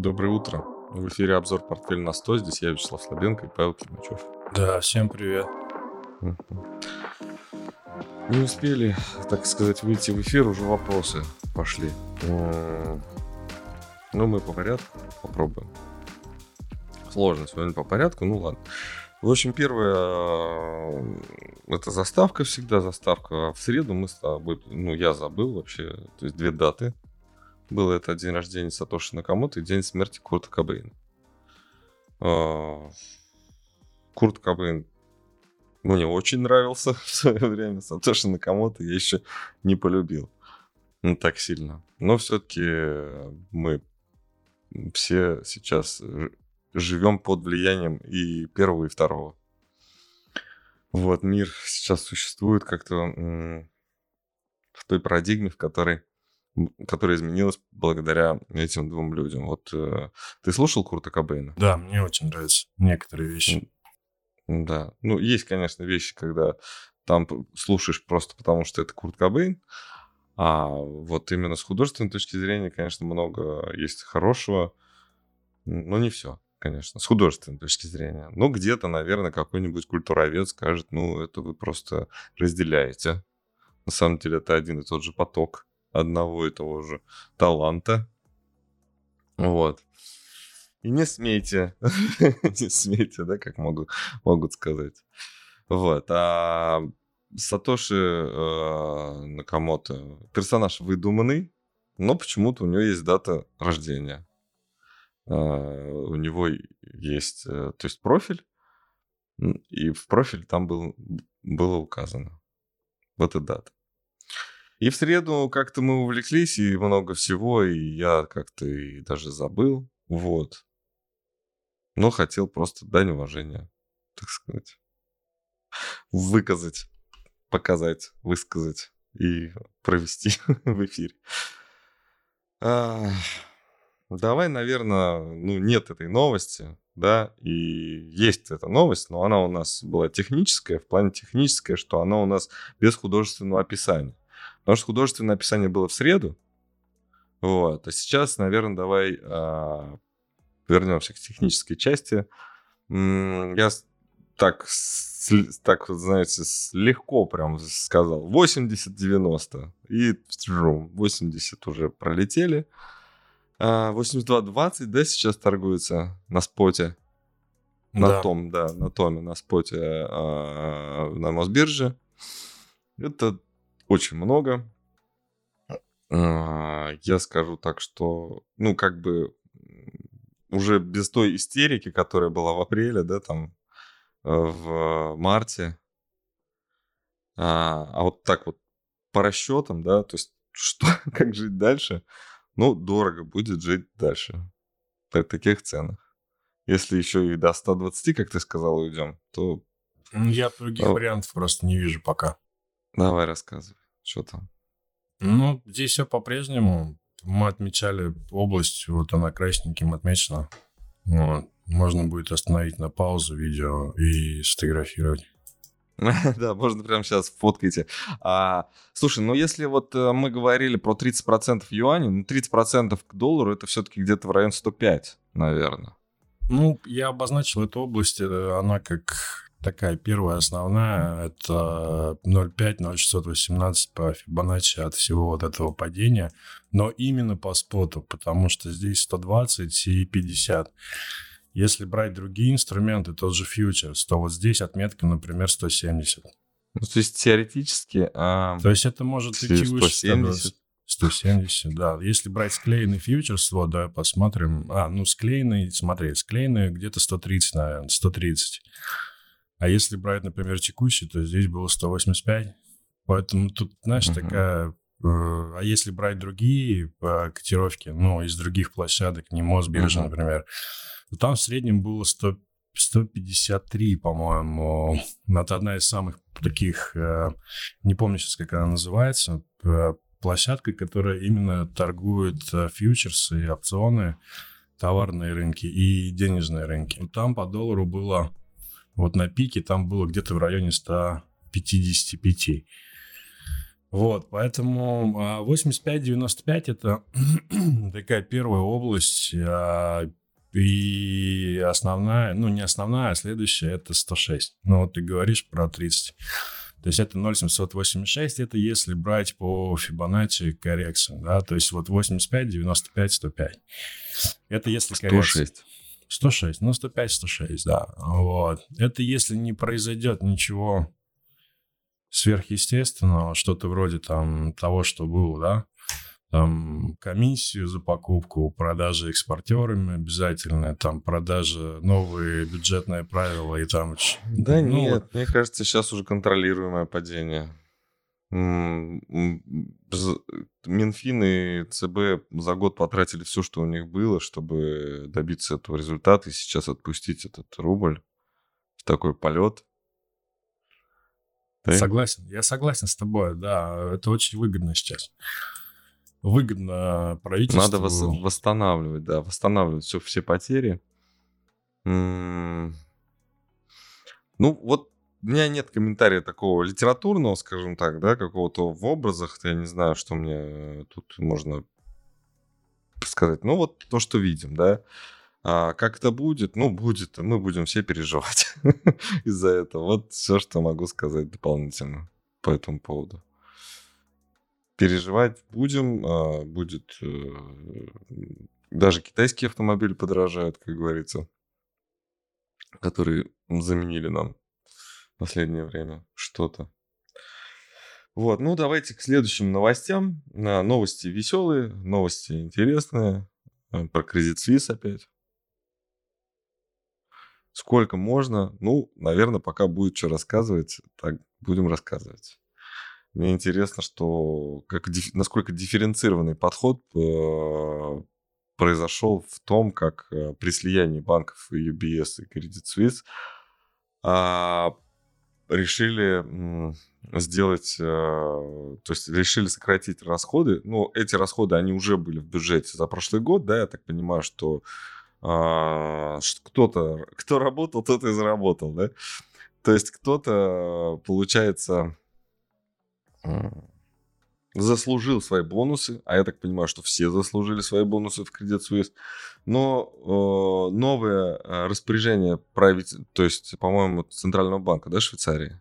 Доброе утро. В эфире обзор «Портфель на 100». Здесь я, Вячеслав Слабенко и Павел Климачев. Да, всем привет. Не успели, так сказать, выйти в эфир, уже вопросы пошли. Ну, мы по порядку попробуем. Сложно сегодня по порядку, ну ладно. В общем, первое, э, это заставка всегда, заставка. В среду мы с тобой, ну, я забыл вообще, то есть две даты было это день рождения Сатоши Накамото и день смерти Курта Кобейна. А, Курт Кобейн мне очень нравился в свое время. Сатоши Накамото я еще не полюбил. Ну, так сильно. Но все-таки мы все сейчас живем под влиянием и первого, и второго. Вот, мир сейчас существует как-то в той парадигме, в которой которая изменилась благодаря этим двум людям. Вот э, ты слушал Курта Кобейна? Да, мне очень нравятся некоторые вещи. Да, ну есть, конечно, вещи, когда там слушаешь просто потому, что это Курт Кобейн, а вот именно с художественной точки зрения, конечно, много есть хорошего, но не все, конечно, с художественной точки зрения. Ну, где-то, наверное, какой-нибудь культуровед скажет, ну, это вы просто разделяете. На самом деле это один и тот же поток одного и того же таланта. Вот. И не смейте, не смейте, да, как могут, могут сказать. Вот. А Сатоши э, Накамото персонаж выдуманный, но почему-то у него есть дата рождения. Э, у него есть, э, то есть профиль, и в профиль там был, было указано. Вот и дата. И в среду как-то мы увлеклись, и много всего, и я как-то и даже забыл. Вот. Но хотел просто дань уважения, так сказать. Выказать, показать, высказать и провести в эфире. А, давай, наверное, ну, нет этой новости, да, и есть эта новость, но она у нас была техническая, в плане техническая, что она у нас без художественного описания. Потому что художественное описание было в среду. Вот. А сейчас, наверное, давай а, вернемся к технической части. Я так, так знаете, легко прям сказал. 80-90. И 80 уже пролетели. 82-20, а, да, сейчас торгуется на споте. На да. том, да, на томе, на споте э, на Мосбирже. Это очень много. А, я скажу так, что, ну, как бы уже без той истерики, которая была в апреле, да, там, э, в марте, а, а вот так вот по расчетам, да, то есть что, как жить дальше, ну, дорого будет жить дальше при таких ценах. Если еще и до 120, как ты сказал, уйдем, то... Я других О. вариантов просто не вижу пока. Давай рассказывай. Что там? Ну, здесь все по-прежнему. Мы отмечали область, вот она красненьким отмечена. Вот. Можно будет остановить на паузу видео и сфотографировать. Да, можно прямо сейчас фоткайте. А, слушай, ну если вот э, мы говорили про 30% юаней, ну 30% к доллару это все-таки где-то в районе 105, наверное. Ну, я обозначил эту область, э, она как такая первая основная, это 0,5-0,618 по Фибоначчи от всего вот этого падения, но именно по споту, потому что здесь 120 и 50. Если брать другие инструменты, тот же фьючерс, то вот здесь отметка, например, 170. Ну, то есть теоретически... А... То есть это может идти 170. выше 170, да. Если брать склеенный фьючерс, вот, давай посмотрим. А, ну, склеенный, смотри, склеенный где-то 130, наверное, 130. А если брать, например, текущий, то здесь было 185. Поэтому тут, знаешь, uh-huh. такая... Э, а если брать другие э, котировки, ну, из других площадок, не Мосбиржа, uh-huh. например, то там в среднем было 100, 153, по-моему. Это одна из самых таких, э, не помню сейчас, как она называется, э, площадка, которая именно торгует фьючерсы и опционы, товарные рынки и денежные рынки. Там по доллару было вот на пике там было где-то в районе 155. Вот, поэтому 85-95 а, это такая первая область, а, и основная, ну не основная, а следующая это 106. Ну вот ты говоришь про 30. То есть это 0,786, это если брать по Фибоначчи коррекцию, да, то есть вот 85, 95, 105. Это если коррекция. 106. 106, ну 105, 106, да. Вот. Это если не произойдет ничего сверхъестественного, что-то вроде там того, что было, да, там комиссию за покупку, продажи экспортерами обязательно, там продажа, новые бюджетные правила и там... Да ну, нет, вот... мне кажется, сейчас уже контролируемое падение. Минфин и ЦБ за год потратили все, что у них было, чтобы добиться этого результата и сейчас отпустить этот рубль в такой полет. Ты? Согласен, я согласен с тобой, да, это очень выгодно сейчас. Выгодно правительству. Надо вос- восстанавливать, да, восстанавливать все, все потери. М-м- ну, вот у меня нет комментария такого литературного, скажем так, да, какого-то в образах. Я не знаю, что мне тут можно сказать. Ну, вот то, что видим, да. А как это будет? Ну, будет. Мы будем все переживать из-за этого. Вот все, что могу сказать дополнительно по этому поводу. Переживать будем. А, будет... Э, даже китайские автомобили подорожают, как говорится, которые заменили нам последнее время что-то. Вот, ну давайте к следующим новостям. Новости веселые, новости интересные. Э, про Credit Suisse опять. Сколько можно? Ну, наверное, пока будет что рассказывать, так будем рассказывать. Мне интересно, что как, насколько дифференцированный подход э, произошел в том, как э, при слиянии банков UBS и Credit Suisse э, решили сделать, э, то есть решили сократить расходы. Ну, эти расходы, они уже были в бюджете за прошлый год, да, я так понимаю, что а, кто-то, кто работал, тот и заработал, да? То есть кто-то, получается, заслужил свои бонусы, а я так понимаю, что все заслужили свои бонусы в Credit Suisse, но э, новое э, распоряжение правительства, то есть, по-моему, Центрального банка, да, Швейцарии,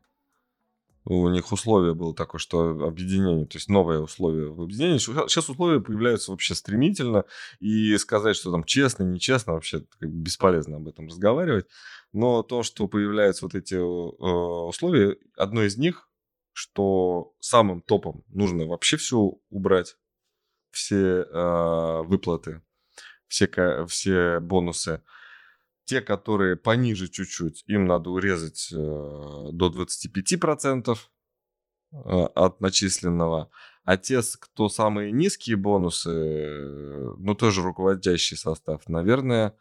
у них условие было такое, что объединение, то есть новое условие в объединении. Сейчас условия появляются вообще стремительно, и сказать, что там честно, нечестно, вообще бесполезно об этом разговаривать. Но то, что появляются вот эти э, условия, одно из них, что самым топом нужно вообще все убрать, все э, выплаты, все, все бонусы. Те, которые пониже чуть-чуть, им надо урезать э, до 25% э, от начисленного. А те, кто самые низкие бонусы, э, ну тоже руководящий состав, наверное,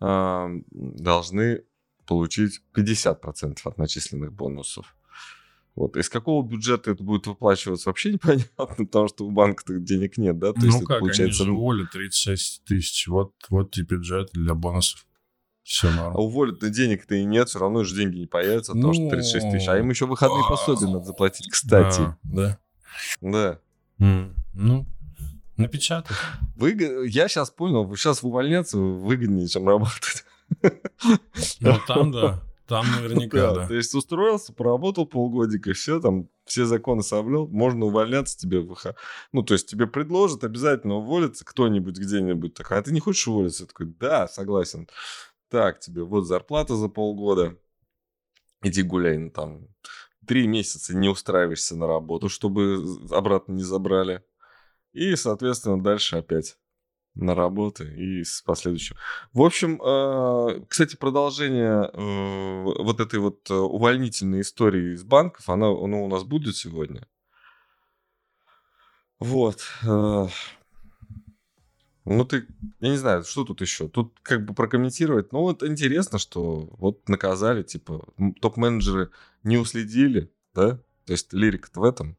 э, должны получить 50% от начисленных бонусов. Вот. Из какого бюджета это будет выплачиваться, вообще непонятно, потому что у банка денег нет, да? То ну есть как, получается... они же уволят 36 тысяч, вот, вот тебе бюджет для бонусов. Все норм. А уволят-то денег-то и нет, все равно же деньги не появятся, ну, потому что 36 тысяч. А им еще выходные а, пособия надо заплатить, кстати. Да. Да. да. Ну, напечатай. Вы... Я сейчас понял, сейчас увольняться выгоднее, чем работать. Ну, там, да. Там наверняка, да. То есть устроился, поработал полгодика, все, там, все законы соблюл, можно увольняться тебе. Ну, то есть тебе предложат обязательно уволиться кто-нибудь где-нибудь. Так, а ты не хочешь уволиться? Я такой, да, согласен так тебе, вот зарплата за полгода, иди гуляй, ну, там, три месяца не устраиваешься на работу, чтобы обратно не забрали. И, соответственно, дальше опять на работу и с последующим. В общем, а, кстати, продолжение э, вот этой вот э, увольнительной истории из банков, она, она у нас будет сегодня. Вот. Э, ну, ты, я не знаю, что тут еще? Тут как бы прокомментировать. Ну, вот интересно, что вот наказали, типа, топ-менеджеры не уследили, да? То есть лирика в этом.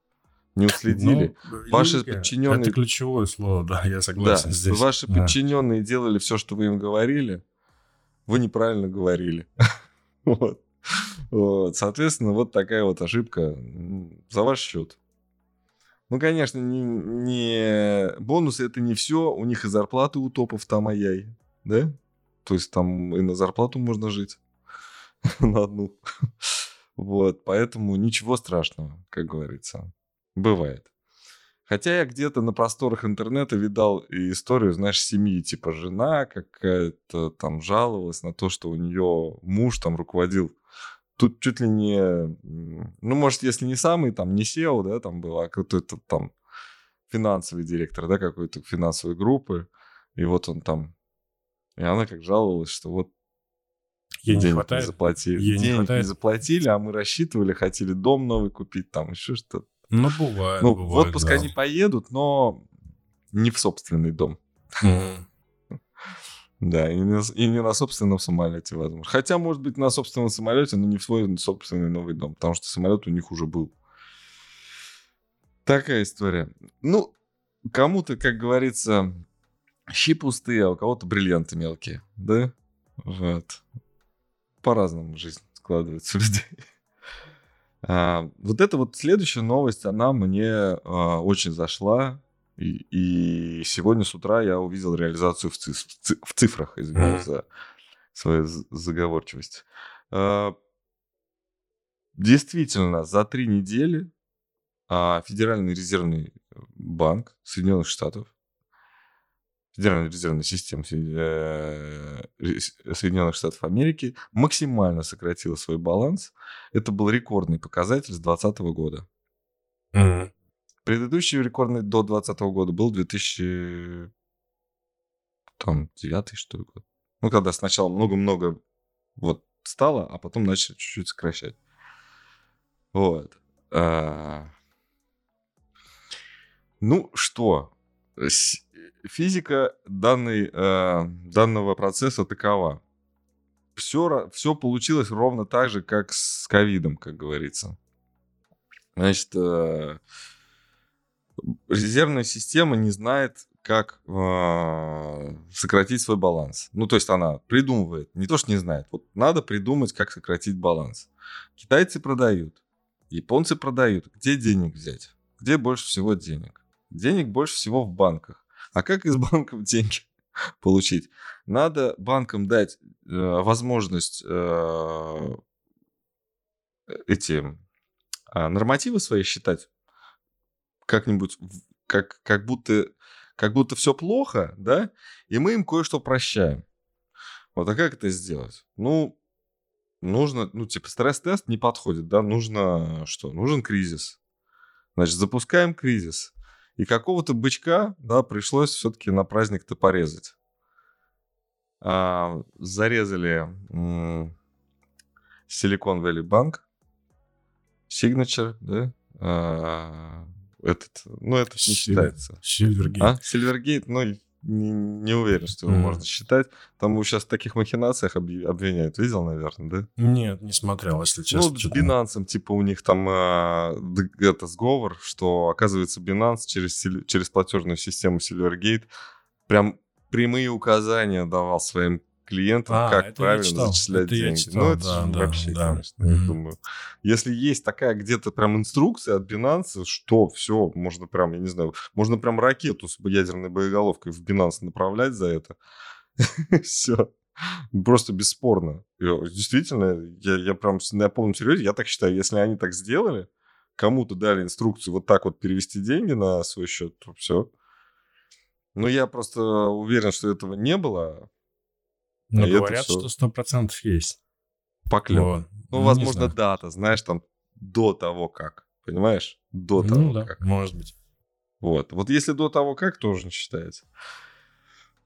Не уследили. Ну, ваши лирика, подчиненные... Это ключевое слово, да, я согласен да, здесь. Ваши да. подчиненные делали все, что вы им говорили. Вы неправильно говорили. вот. вот. Соответственно, вот такая вот ошибка за ваш счет. Ну, конечно, не, не... бонусы это не все. У них и зарплаты у топов там ай-яй, да? То есть там и на зарплату можно жить. на одну. вот, поэтому ничего страшного, как говорится. Бывает. Хотя я где-то на просторах интернета видал и историю, знаешь, семьи, типа жена какая-то там жаловалась на то, что у нее муж там руководил тут чуть ли не, ну, может, если не самый, там, не SEO, да, там был, а какой-то там финансовый директор, да, какой-то финансовой группы, и вот он там, и она как жаловалась, что вот Ей денег не, хватает. не заплатили, Ей денег не, хватает. не заплатили, а мы рассчитывали, хотели дом новый купить, там еще что-то. Ну, бывает, Ну, бывает, в отпуск да. они поедут, но не в собственный дом. Mm. Да, и не, и не на собственном самолете, возможно. Хотя, может быть, на собственном самолете, но не в свой собственный новый дом, потому что самолет у них уже был. Такая история. Ну, кому-то, как говорится, щи пустые, а у кого-то бриллианты мелкие, да? Вот. По-разному жизнь складывается у людей. А, вот эта вот следующая новость, она мне а, очень зашла. И, и сегодня с утра я увидел реализацию в, циф- в цифрах, извиняюсь за свою заговорчивость. А, действительно, за три недели Федеральный резервный банк Соединенных Штатов, Федеральная резервная система э, Соединенных Штатов Америки максимально сократила свой баланс. Это был рекордный показатель с 2020 года. Mm-hmm. Предыдущий рекордный до 2020 года был 2000... Там, девятый, что ли, год. Ну, когда сначала много-много вот стало, а потом начали чуть-чуть сокращать. Вот. А... Ну, что? Физика данной, э, данного процесса такова. Все, все получилось ровно так же, как с ковидом, как говорится. Значит, э, резервная система не знает, как э, сократить свой баланс. Ну, то есть она придумывает, не то, что не знает. Вот надо придумать, как сократить баланс. Китайцы продают, японцы продают. Где денег взять? Где больше всего денег? Денег больше всего в банках. А как из банков деньги получить? Надо банкам дать э, возможность э, эти э, нормативы свои считать как-нибудь, как, как будто, как будто все плохо, да, и мы им кое-что прощаем. Вот, а как это сделать? Ну, нужно, ну, типа, стресс-тест не подходит, да, нужно что? Нужен кризис. Значит, запускаем кризис. И какого-то бычка, да, пришлось все-таки на праздник-то порезать. А, зарезали Silicon Valley Bank, Signature, да, а, этот, ну, это не считается. Сильвергейт. А? Сильвергейт, ну, не, не уверен, что его mm. можно считать. Там его сейчас в таких махинациях обвиняют. Видел, наверное, да? Нет, не смотрел, если честно. Ну, с Binance, типа, у них там э, это сговор, что, оказывается, Binance через, через платежную систему Silvergate прям прямые указания давал своим клиентам, а, как правильно зачислять это деньги. Читал, ну, это да, же да, вообще, да. конечно, mm-hmm. я думаю. Если есть такая где-то прям инструкция от Binance, что все, можно прям, я не знаю, можно прям ракету с ядерной боеголовкой в Binance направлять за это. Все. Просто бесспорно. Действительно, я, я прям на полном серьезе, я так считаю, если они так сделали, кому-то дали инструкцию вот так вот перевести деньги на свой счет, то все. Но я просто уверен, что этого не было, но а говорят, что сто процентов есть. Поклеп. Вот. Ну, ну возможно, дата, знаешь, там до того как. Понимаешь? До ну, того да, как. Может быть. Вот. Вот если до того как, тоже не считается.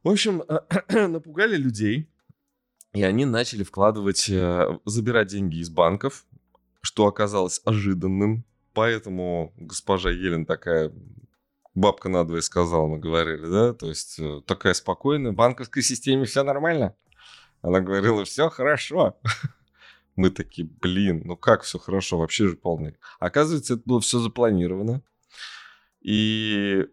В общем, напугали людей, и они начали вкладывать, э, забирать деньги из банков, что оказалось ожиданным. Поэтому госпожа Елен такая бабка надвое сказала, мы говорили, да, то есть э, такая спокойная, в банковской системе все нормально. Она говорила, все хорошо. Мы такие, блин, ну как все хорошо, вообще же полный. Оказывается, это было все запланировано. И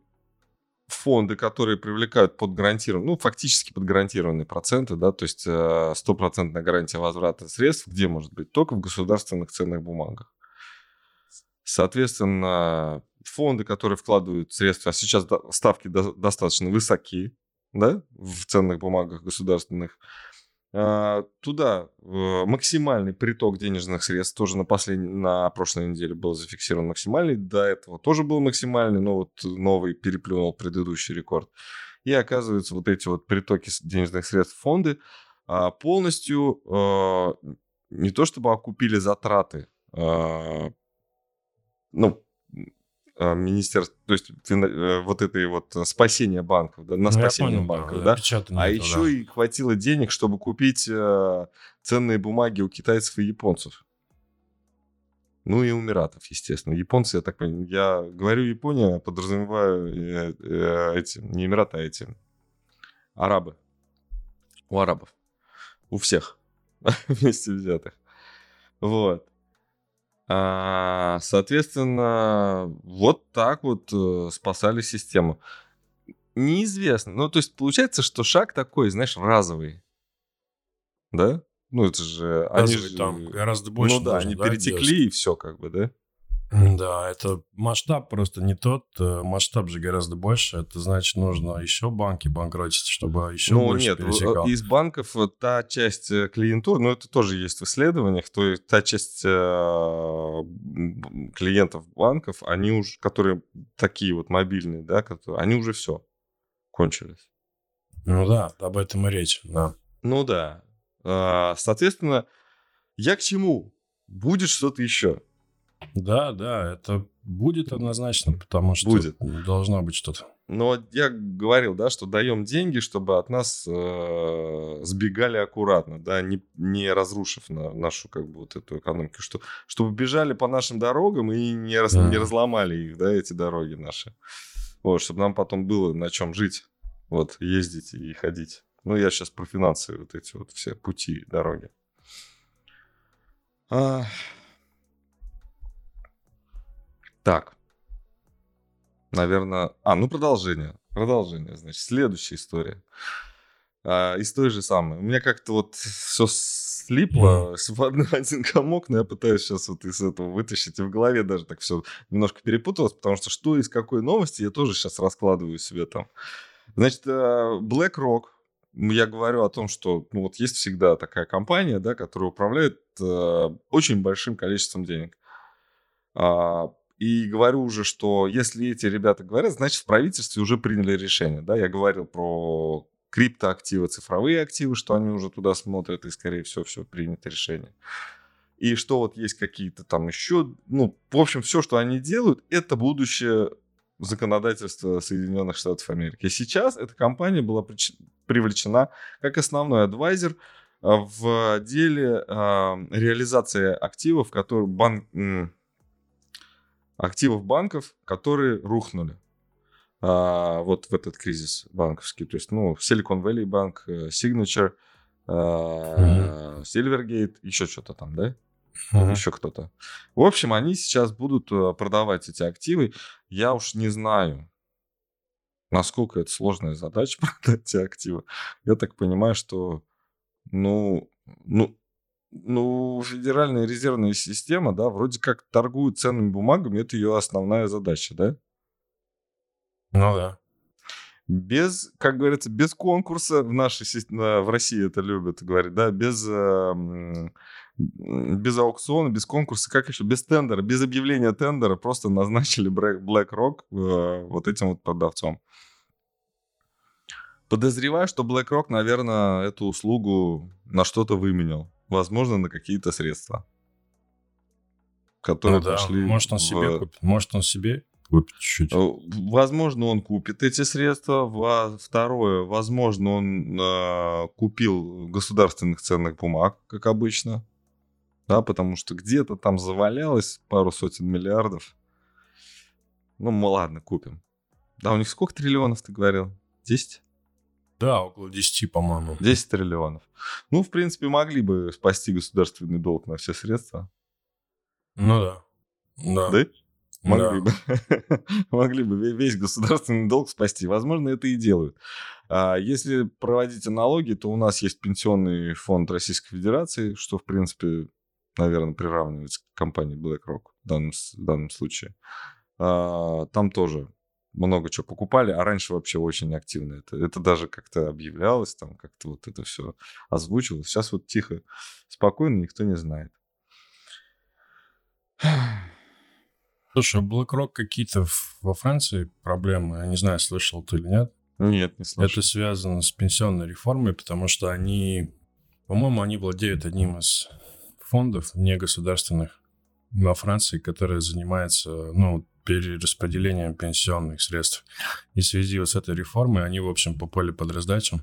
фонды, которые привлекают под гарантированные, ну, фактически под гарантированные проценты, да, то есть э, стопроцентная гарантия возврата средств, где может быть? Только в государственных ценных бумагах. Соответственно, фонды, которые вкладывают средства, а сейчас ставки достаточно высоки, да, в ценных бумагах государственных, туда максимальный приток денежных средств тоже на, последней, на прошлой неделе был зафиксирован максимальный, до этого тоже был максимальный, но вот новый переплюнул предыдущий рекорд. И оказывается, вот эти вот притоки денежных средств в фонды а, полностью а, не то чтобы окупили затраты, ну, а, министерство, то есть э, вот этой вот э, спасения банков, да, на ну, спасение понял, банков, да, да? а еще да. и хватило денег, чтобы купить э, ценные бумаги у китайцев и японцев. Ну и у Эмиратов, естественно. Японцы, я так понимаю, я говорю Япония, подразумеваю э, э, эти, не Эмираты, а эти, арабы. У арабов. У всех. Вместе взятых. Вот. А, соответственно, вот так вот э, спасали систему. Неизвестно. Ну, то есть получается, что шаг такой, знаешь, разовый. Да? Ну, это же... Разовый они же, там гораздо больше. Ну да, они да, перетекли делать. и все как бы, да? Да, это масштаб просто не тот, э, масштаб же гораздо больше. Это значит, нужно еще банки банкротить, чтобы еще ну, больше нет, пересекал. из банков та часть э, клиентур, ну, это тоже есть в исследованиях, то есть та часть э, клиентов банков, они уже, которые такие вот мобильные, да, которые, они уже все кончились. Ну да, об этом и речь, да. Ну да. А, соответственно, я к чему? Будет что-то еще. Да, да, это будет однозначно, потому что будет. должно быть что-то. Но я говорил, да, что даем деньги, чтобы от нас э, сбегали аккуратно, да, не, не разрушив на, нашу как бы вот эту экономику, что, чтобы бежали по нашим дорогам и не, раз, mm. не разломали их, да, эти дороги наши. Вот, чтобы нам потом было на чем жить, вот, ездить и ходить. Ну, я сейчас про финансы, вот эти вот все пути, дороги. А, так. Наверное... А, ну продолжение. Продолжение, значит. Следующая история. А, из той же самой. У меня как-то вот все слипло в один комок, но я пытаюсь сейчас вот из этого вытащить. И в голове даже так все немножко перепуталось, потому что что из какой новости я тоже сейчас раскладываю себе там. Значит, э, BlackRock, я говорю о том, что ну, вот есть всегда такая компания, да, которая управляет э, очень большим количеством денег. А, и говорю уже, что если эти ребята говорят, значит, в правительстве уже приняли решение. Да? Я говорил про криптоактивы, цифровые активы, что они уже туда смотрят, и, скорее всего, все принято решение. И что вот есть какие-то там еще, ну, в общем, все, что они делают, это будущее законодательства Соединенных Штатов Америки. И сейчас эта компания была привлечена как основной адвайзер а, в деле э, реализации активов, которые банк, активов банков, которые рухнули а, вот в этот кризис банковский. То есть, ну, Silicon Valley Bank, э, Signature, а, Silvergate, еще что-то там, да? Uh-huh. Еще кто-то. В общем, они сейчас будут э, продавать эти активы. Я уж не знаю, насколько это сложная задача продать эти активы. Я так понимаю, что, ну, ну, ну, Федеральная резервная система, да, вроде как торгует ценными бумагами, это ее основная задача, да? Ну да. Без, как говорится, без конкурса в нашей в России это любят говорить, да, без, без аукциона, без конкурса, как еще, без тендера, без объявления тендера просто назначили BlackRock э, вот этим вот продавцом. Подозреваю, что BlackRock, наверное, эту услугу на что-то выменял возможно, на какие-то средства, которые ну, да. пошли. Может, он в... себе купит. Может, он себе купит чуть-чуть. Э, возможно, он купит эти средства. Второе, возможно, он э, купил государственных ценных бумаг, как обычно. Да, потому что где-то там завалялось пару сотен миллиардов. Ну, мы ладно, купим. Да, у них сколько триллионов, ты говорил? Десять? Да, около 10, по-моему. 10 триллионов. Ну, в принципе, могли бы спасти государственный долг на все средства. Ну да. Да? да? Могли да. бы. Могли бы весь государственный долг спасти. Возможно, это и делают. А если проводить аналогии, то у нас есть пенсионный фонд Российской Федерации, что, в принципе, наверное, приравнивается к компании BlackRock в данном, в данном случае. а, там тоже много чего покупали, а раньше вообще очень активно это. Это даже как-то объявлялось, там как-то вот это все озвучивалось. Сейчас вот тихо, спокойно, никто не знает. Слушай, BlackRock какие-то во Франции проблемы, я не знаю, слышал ты или нет. Нет, не слышал. Это связано с пенсионной реформой, потому что они, по-моему, они владеют одним из фондов негосударственных во Франции, который занимается, ну, перераспределением пенсионных средств. И в связи вот с этой реформой они, в общем, попали под раздачу.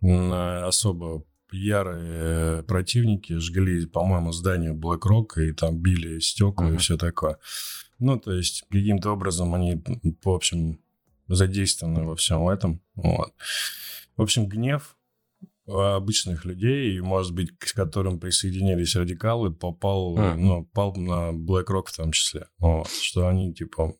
Особо ярые противники жгли, по-моему, здание BlackRock и там били стекла uh-huh. и все такое. Ну, то есть, каким-то образом они, в общем, задействованы во всем этом. Вот. В общем, гнев обычных людей, может быть, к которым присоединились радикалы, попал, mm. ну, пал на BlackRock в том числе. Вот, что они, типа...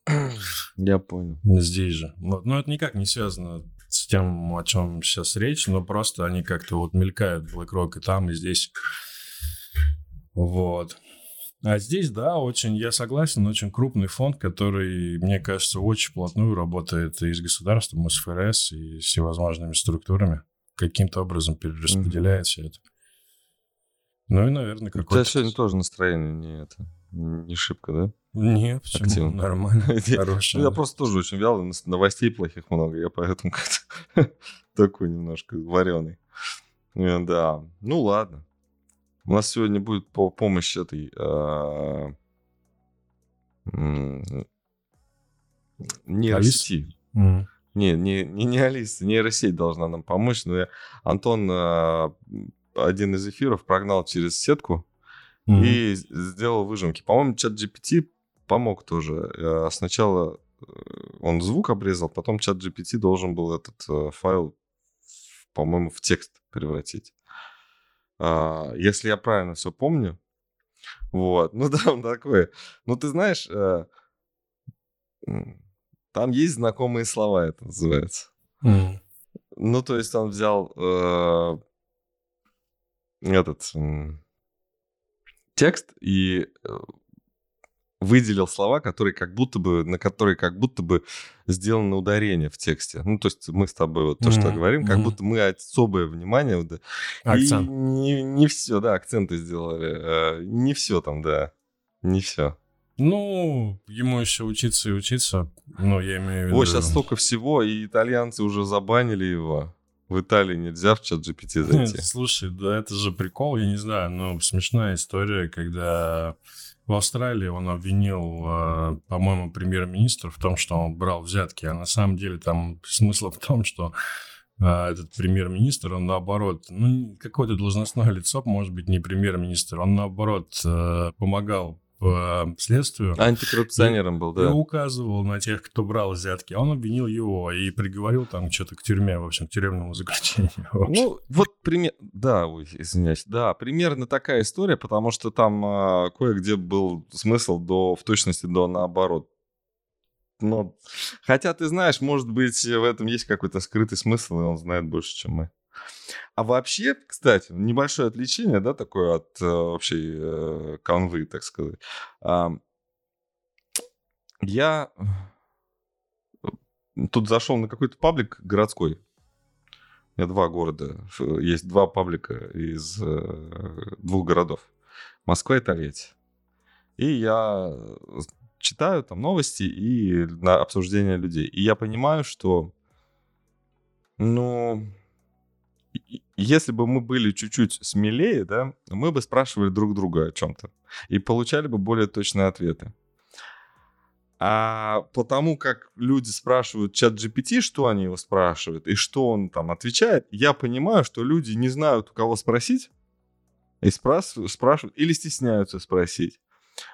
Я понял. Здесь же. Вот. Но это никак не связано с тем, о чем сейчас речь, но просто они как-то вот мелькают BlackRock и там, и здесь. Вот. А здесь, да, очень, я согласен, очень крупный фонд, который, мне кажется, очень плотную работает и с государством, и с ФРС, и с всевозможными структурами каким-то образом перераспределяет все это. Ну и, наверное, какой-то... У тебя сегодня тоже настроение не это, не шибко, да? Нет, почему? Активно. Нормально, хорошее. Я просто тоже очень вялый, новостей плохих много, я поэтому как-то такой немножко вареный. Э, да, ну ладно. У нас сегодня будет по помощи этой а, нейросети. Не, не, не, не Алиса, нейросеть должна нам помочь. Но я, Антон э, один из эфиров прогнал через сетку mm-hmm. и сделал выжимки. По-моему, чат GPT помог тоже. Э, сначала э, он звук обрезал, потом чат GPT должен был этот э, файл, по-моему, в текст превратить. Э, если я правильно все помню. Вот. Ну да, он такой. Ну ты знаешь... Э, там есть знакомые слова, это называется. Mm. Ну, то есть он взял э, этот э, текст и э, выделил слова, которые как будто бы, на которые как будто бы сделано ударение в тексте. Ну, то есть мы с тобой вот то, mm-hmm. что говорим, как mm-hmm. будто мы особое внимание... Акцент. И не, не все, да, акценты сделали. Э, не все там, да, не все. Ну, ему еще учиться и учиться. Ну, я имею в виду... Ой, сейчас столько всего, и итальянцы уже забанили его. В Италии нельзя в чат GPT зайти. Слушай, да это же прикол, я не знаю, но смешная история, когда в Австралии он обвинил, а, по-моему, премьер-министра в том, что он брал взятки, а на самом деле там смысл в том, что а, этот премьер-министр, он наоборот, ну, какое-то должностное лицо, может быть, не премьер-министр, он наоборот а, помогал по следствию. Антикоррупционером был, да. И указывал на тех, кто брал взятки. А он обвинил его и приговорил там что-то к тюрьме, в общем, к тюремному заключению. Ну, вот пример... Да, ой, извиняюсь. Да, примерно такая история, потому что там а, кое-где был смысл до, в точности до наоборот. Но, хотя, ты знаешь, может быть, в этом есть какой-то скрытый смысл, и он знает больше, чем мы. А вообще, кстати, небольшое отличие, да, такое от э, общей э, канвы, так сказать. Э, я тут зашел на какой-то паблик городской. У меня два города. Есть два паблика из э, двух городов. Москва и Тольятти. И я читаю там новости и на обсуждение людей. И я понимаю, что, ну, если бы мы были чуть-чуть смелее, да, мы бы спрашивали друг друга о чем-то и получали бы более точные ответы. А потому как люди спрашивают чат GPT, что они его спрашивают и что он там отвечает, я понимаю, что люди не знают, у кого спросить, и спрашивают, спрашивают или стесняются спросить.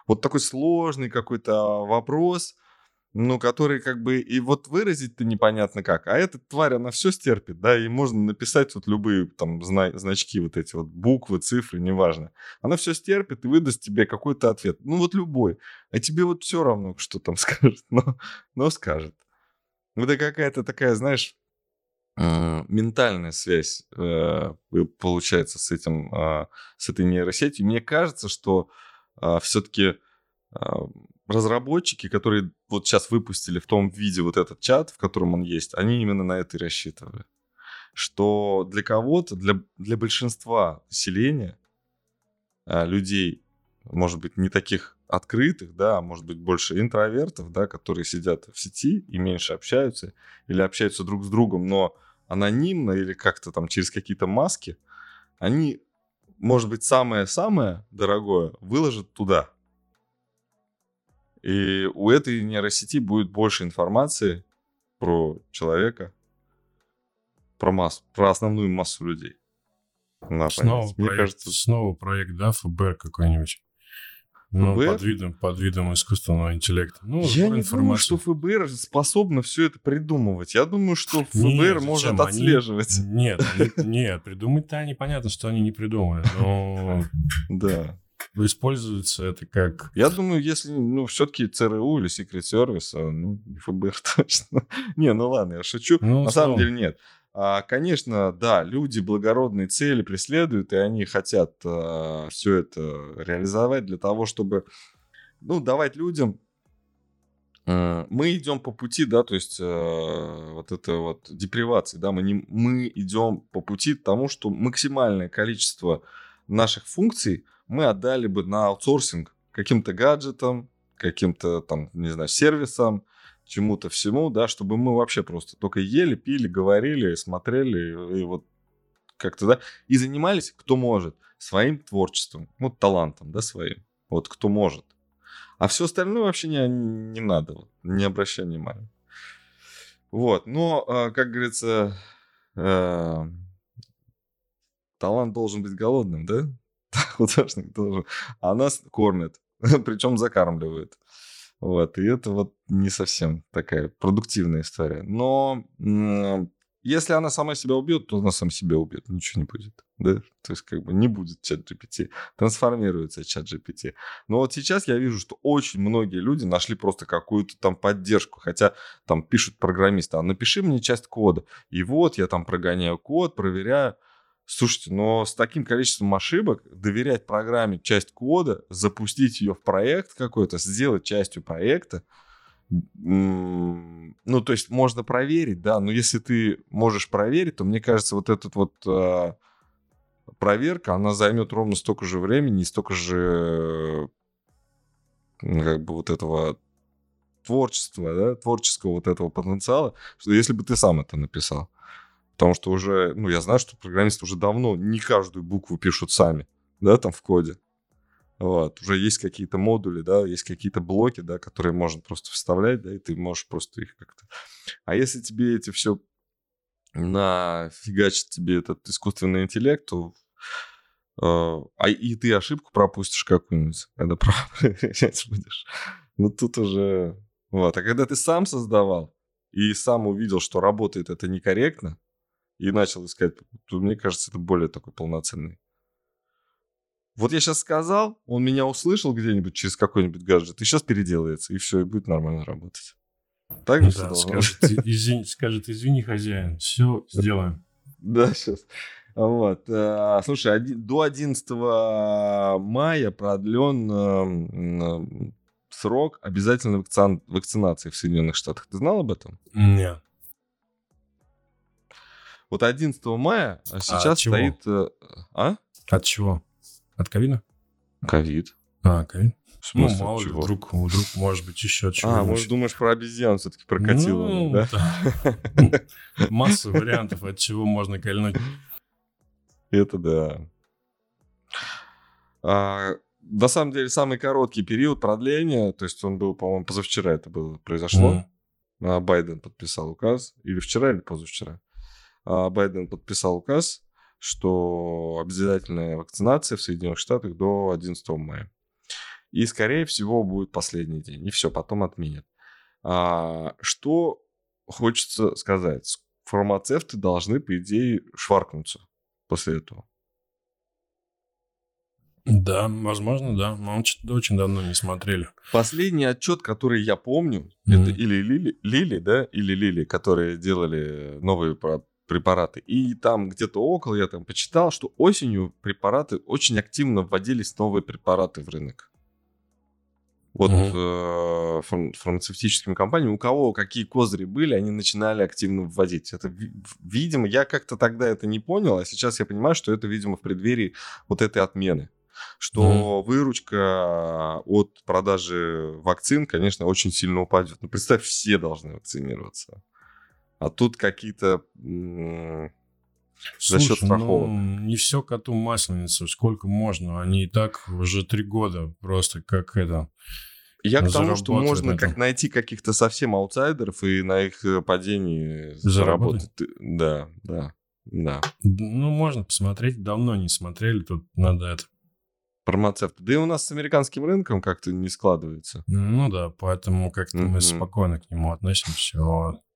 Вот такой сложный какой-то вопрос, ну, который как бы и вот выразить-то непонятно как. А эта тварь, она все стерпит, да, и можно написать вот любые там зна- значки, вот эти вот буквы, цифры, неважно. Она все стерпит и выдаст тебе какой-то ответ. Ну, вот любой. А тебе вот все равно, что там скажет, но, но скажет. Это какая-то такая, знаешь, э, ментальная связь э, получается с этим, э, с этой нейросетью. Мне кажется, что все-таки разработчики, которые вот сейчас выпустили в том виде вот этот чат, в котором он есть, они именно на это и рассчитывали. Что для кого-то, для, для большинства населения, а, людей, может быть, не таких открытых, да, а может быть, больше интровертов, да, которые сидят в сети и меньше общаются, или общаются друг с другом, но анонимно или как-то там через какие-то маски, они, может быть, самое-самое дорогое выложат туда. И у этой нейросети будет больше информации про человека, про массу, про основную массу людей. На снова, Мне проект, кажется... снова проект, да, ФБР какой-нибудь. Ну, ФБР? под видом, под видом искусственного интеллекта. Ну, я не думаю, что ФБР способно все это придумывать. Я думаю, что ФБР нет, может зачем? отслеживать. Они... Нет, они... нет, придумать-то они, понятно, что они не придумали. Но... Да. Используется это как... Я думаю, если, ну, все-таки ЦРУ или Secret Service, а, ну, ФБР точно. Не, ну ладно, я шучу. Ну, На самом деле нет. А, конечно, да, люди благородные цели преследуют, и они хотят а, все это реализовать для того, чтобы, ну, давать людям а, мы идем по пути, да, то есть э, вот это вот депривации, да, мы, не, мы идем по пути тому, что максимальное количество наших функций мы отдали бы на аутсорсинг каким-то гаджетам, каким-то там, не знаю, сервисам, чему-то всему, да, чтобы мы вообще просто только ели, пили, говорили, смотрели и вот как-то, да, и занимались, кто может, своим творчеством, вот талантом, да, своим, вот кто может. А все остальное вообще не, не надо, вот, не обращай внимания. Вот, но, а, как говорится, э, талант должен быть голодным, да? Художник должен. А нас кормят, причем закармливают. Вот, и это вот не совсем такая продуктивная история. Но если она сама себя убьет, то она сам себя убьет, ничего не будет. Да? То есть как бы не будет чат GPT, трансформируется чат GPT. Но вот сейчас я вижу, что очень многие люди нашли просто какую-то там поддержку, хотя там пишут программисты, а напиши мне часть кода. И вот я там прогоняю код, проверяю. Слушайте, но с таким количеством ошибок доверять программе часть кода, запустить ее в проект какой-то, сделать частью проекта, ну, то есть можно проверить, да, но если ты можешь проверить, то мне кажется, вот этот вот э, проверка, она займет ровно столько же времени и столько же ну, как бы вот этого творчества, да, творческого вот этого потенциала, что если бы ты сам это написал. Потому что уже, ну, я знаю, что программисты уже давно не каждую букву пишут сами, да, там в коде. Вот, уже есть какие-то модули, да, есть какие-то блоки, да, которые можно просто вставлять, да, и ты можешь просто их как-то... А если тебе эти все нафигачит тебе этот искусственный интеллект, то Uh, а и ты ошибку пропустишь какую-нибудь, когда проверять будешь. Ну тут уже... Вот. А когда ты сам создавал и сам увидел, что работает это некорректно, и начал искать, то мне кажется, это более такой полноценный. Вот я сейчас сказал, он меня услышал где-нибудь через какой-нибудь гаджет, и сейчас переделается, и все, и будет нормально работать. Так же да, скажет, извини, скажет, извини, хозяин, все сделаем. Да, сейчас. Вот. Э, слушай, до 11 мая продлен эм, срок обязательной вакцинации в Соединенных Штатах. Ты знал об этом? Нет. Вот 11 мая а сейчас а стоит... Э, а? От чего? От ковида? Ковид. А, ковид. Ну, мало ли, вдруг, вдруг, может быть, еще чего А, может, думаешь, про обезьян все-таки прокатило, ну, да? да. Масса вариантов, от чего можно кольнуть. Это да. А, на самом деле, самый короткий период продления, то есть он был, по-моему, позавчера это было, произошло. Mm. Байден подписал указ. Или вчера, или позавчера. А, Байден подписал указ, что обязательная вакцинация в Соединенных Штатах до 11 мая. И, скорее всего, будет последний день. И все, потом отменят. А, что хочется сказать? Фармацевты должны, по идее, шваркнуться после этого. Да, возможно, да. Мы очень давно не смотрели. Последний отчет, который я помню, mm-hmm. это или Лили, Лили, да, или Лили, которые делали новые препараты. И там где-то около я там почитал, что осенью препараты очень активно вводились новые препараты в рынок. вот угу. э, фармацевтическими компаниями, у кого какие козыри были, они начинали активно вводить. Это, видимо, я как-то тогда это не понял, а сейчас я понимаю, что это, видимо, в преддверии вот этой отмены. Что угу. выручка от продажи вакцин, конечно, очень сильно упадет. Ну, представь, все должны вакцинироваться. А тут какие-то за счет страховок. Ну, не все коту масленица, сколько можно. Они и так уже три года просто как это... Я к тому, что можно как найти каких-то совсем аутсайдеров и на их э, падении заработать. заработать. Да, да, да. Ну, можно посмотреть. Давно не смотрели, тут надо это... Фармацевт. Да и у нас с американским рынком как-то не складывается. Ну да, поэтому как-то mm-hmm. мы спокойно к нему относимся.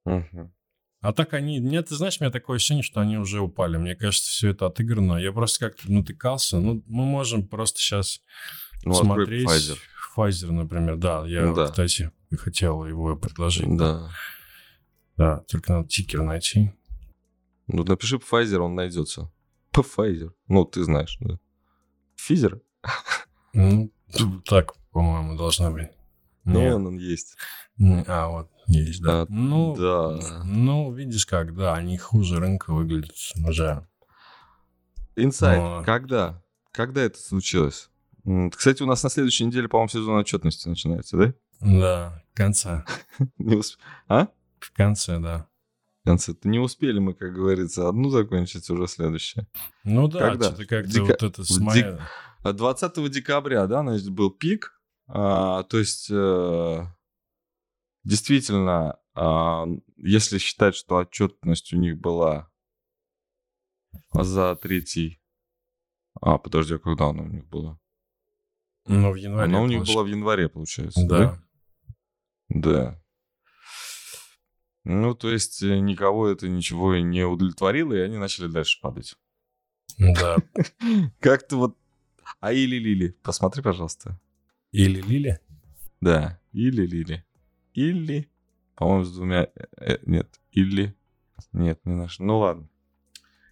Mm-hmm. А так они... Нет, ты знаешь, у меня такое ощущение, что они уже упали. Мне кажется, все это отыграно. Я просто как-то натыкался. Ну, мы можем просто сейчас ну, смотреть... Pfizer. Pfizer, например, да. Я, ну, да. кстати, хотел его предложить. Да. Да, только надо тикер найти. Ну, напиши Pfizer, он найдется. По Pfizer. Ну, ты знаешь, да. Физер? Ну, так, по-моему, должно быть. Ну, он, он есть. А, вот, есть, да. А, ну, да. Ну, видишь как, да, они хуже рынка выглядят уже. Инсайт, Но... когда? Когда это случилось? Кстати, у нас на следующей неделе, по-моему, сезон отчетности начинается, да? Да, в конце. Не усп... А? В конце, да. В конце. Не успели мы, как говорится, одну закончить, уже следующее. Ну да, Когда? что-то как-то Дека... вот это с мая... 20 декабря, да, значит, был пик. А, то есть э, действительно, а, если считать, что отчетность у них была за третий... А, подожди, а когда она у них была? Ну, в январе. Она у них была в январе, получается. Да. Да. да. Ну, то есть э, никого это ничего не удовлетворило, и они начали дальше падать. Да. Как-то вот... А или Лили, посмотри, пожалуйста. Или Лили? Да, или Лили. Или, по-моему, с двумя... Э, э, нет, или... Нет, не наш. Ну ладно.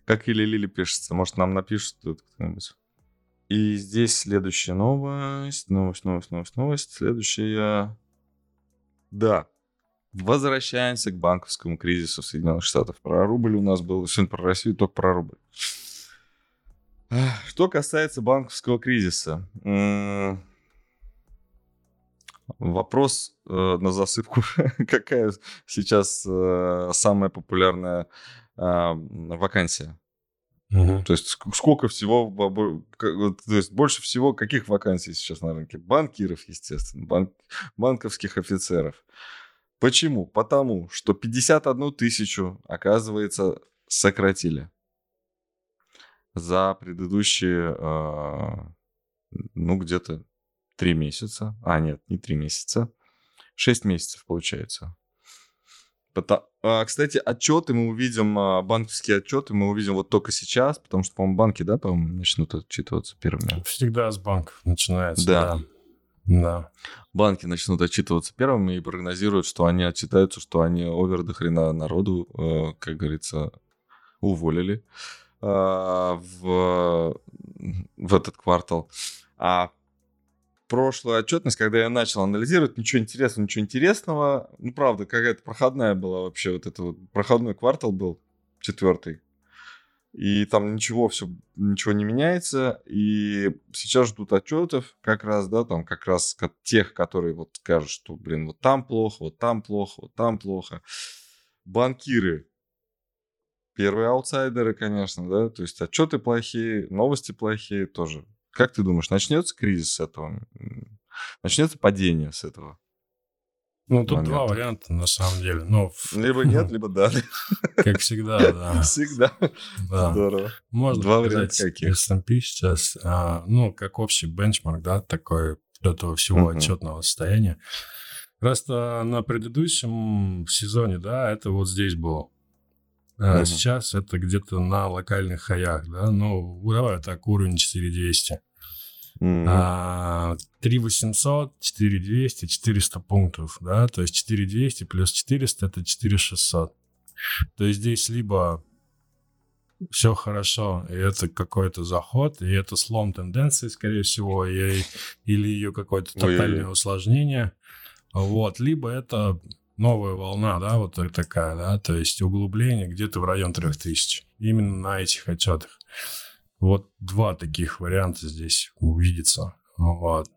Как или Лили пишется? Может, нам напишут тут кто-нибудь? И здесь следующая новость, новость, новость, новость, новость. Следующая... Да. Возвращаемся к банковскому кризису Соединенных Штатах. Про рубль у нас был, сегодня про Россию, только про рубль. Что касается банковского кризиса. Вопрос э, на засыпку. Какая сейчас э, самая популярная э, вакансия? Угу. То есть сколько всего, то есть больше всего каких вакансий сейчас на рынке? Банкиров, естественно, банк, банковских офицеров. Почему? Потому что 51 тысячу, оказывается, сократили за предыдущие, э, ну, где-то Три месяца. А, нет, не три месяца. Шесть месяцев получается. А, кстати, отчеты мы увидим, а, банковские отчеты мы увидим вот только сейчас, потому что, по-моему, банки, да, по-моему, начнут отчитываться первыми. Всегда с банков начинается, да. да. Да. Банки начнут отчитываться первыми и прогнозируют, что они отчитаются, что они овер до хрена народу, э, как говорится, уволили э, в, в этот квартал. А прошлую отчетность, когда я начал анализировать, ничего интересного, ничего интересного. Ну, правда, какая-то проходная была вообще, вот это вот проходной квартал был, четвертый. И там ничего, все, ничего не меняется. И сейчас ждут отчетов как раз, да, там как раз тех, которые вот скажут, что, блин, вот там плохо, вот там плохо, вот там плохо. Банкиры. Первые аутсайдеры, конечно, да, то есть отчеты плохие, новости плохие тоже. Как ты думаешь, начнется кризис с этого? Начнется падение с этого? Ну, тут момента. два варианта, на самом деле. Но... Либо нет, либо да. Как всегда, да. Всегда. Да. Здорово. Можно два варианта каких? S&P сейчас, а, ну, как общий бенчмарк, да, такой этого всего uh-huh. отчетного состояния. Просто на предыдущем сезоне, да, это вот здесь было. А uh-huh. сейчас это где-то на локальных хаях, да, ну, давай так, уровень 4200. Mm-hmm. А, 3800, 4200, 400 пунктов, да, то есть 4200 плюс 400 это 4600. То есть здесь либо все хорошо, и это какой-то заход, и это слом тенденции, скорее всего, и, или ее какое-то тотальное Ой-ой-ой. усложнение. Вот, либо это новая волна, да, вот такая, да, то есть углубление где-то в район 3000, именно на этих отчетах. Вот два таких варианта здесь увидится. Вот.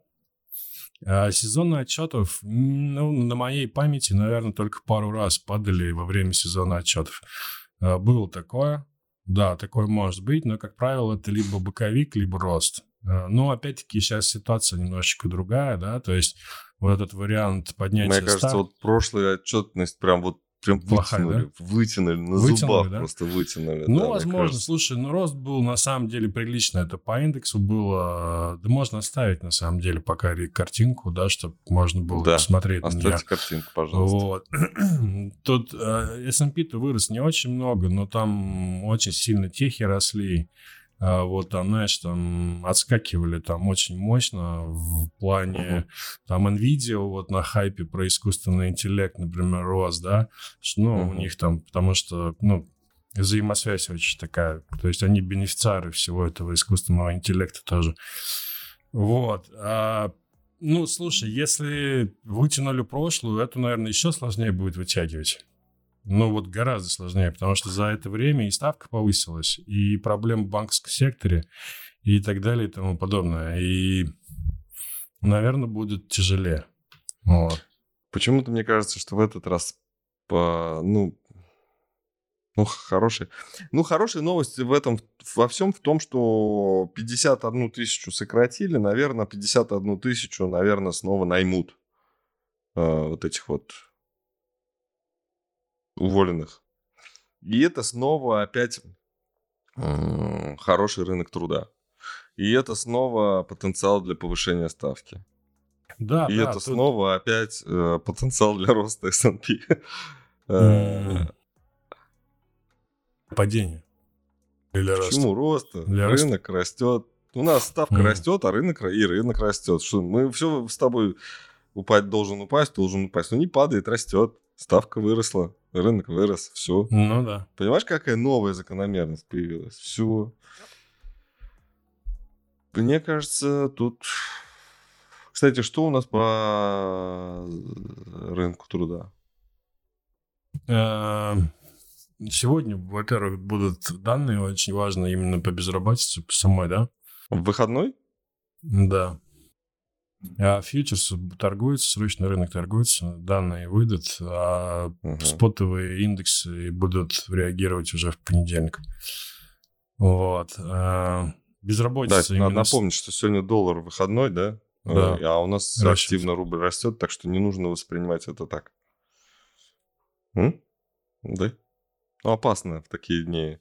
А сезонные отчетов, ну, на моей памяти, наверное, только пару раз падали во время сезона отчетов. А, было такое, да, такое может быть, но, как правило, это либо боковик, либо рост. А, но, опять-таки, сейчас ситуация немножечко другая, да, то есть вот этот вариант поднятия Мне кажется, став... вот прошлая отчетность прям вот прям Плохая, вытянули, да? вытянули, на вытянули, зубах да? просто вытянули. Ну, да, возможно, слушай, ну рост был на самом деле прилично, это по индексу было, да можно оставить на самом деле пока картинку, да, чтобы можно было да, посмотреть оставьте на нее. картинку, пожалуйста. Вот. Тут э, S&P-то вырос не очень много, но там очень сильно техи росли, вот там, знаешь, там отскакивали там очень мощно в плане uh-huh. там NVIDIA вот на хайпе про искусственный интеллект, например, рос, да, ну, uh-huh. у них там, потому что, ну, взаимосвязь очень такая, то есть они бенефициары всего этого искусственного интеллекта тоже. Вот. А, ну, слушай, если вытянули прошлую, это, наверное, еще сложнее будет вытягивать. Ну, вот гораздо сложнее, потому что за это время и ставка повысилась, и проблемы в банковском секторе, и так далее, и тому подобное. И, наверное, будет тяжелее. Вот. Почему-то мне кажется, что в этот раз по, ну, ну, хорошие. Ну, хорошая новость в этом, во всем в том, что 51 тысячу сократили, наверное, 51 тысячу, наверное, снова наймут э, вот этих вот уволенных. И это снова опять хороший рынок труда. И это снова потенциал для повышения ставки. Да, И да, это тут... снова опять э, потенциал для роста S&P. Mm. Падение. Или Почему роста? Для рынок роста. растет. У нас ставка mm. растет, а рынок и рынок растет. Что мы все с тобой упасть должен упасть, должен упасть. Но не падает, растет. Ставка выросла рынок вырос, все. Ну да. Понимаешь, какая новая закономерность появилась? Все. Мне кажется, тут... Кстати, что у нас по рынку труда? Эм, сегодня, во-первых, будут данные очень важные именно по безработице по самой, да? В выходной? Да. А фьючерс торгуются, срочный рынок торгуется, данные выйдут, а угу. спотовые индексы будут реагировать уже в понедельник. Вот. А безработица... Да, надо напомнить, что сегодня доллар выходной, да? Да. А у нас Растет. активно рубль растет, так что не нужно воспринимать это так. М? Да? Ну, опасно в такие дни.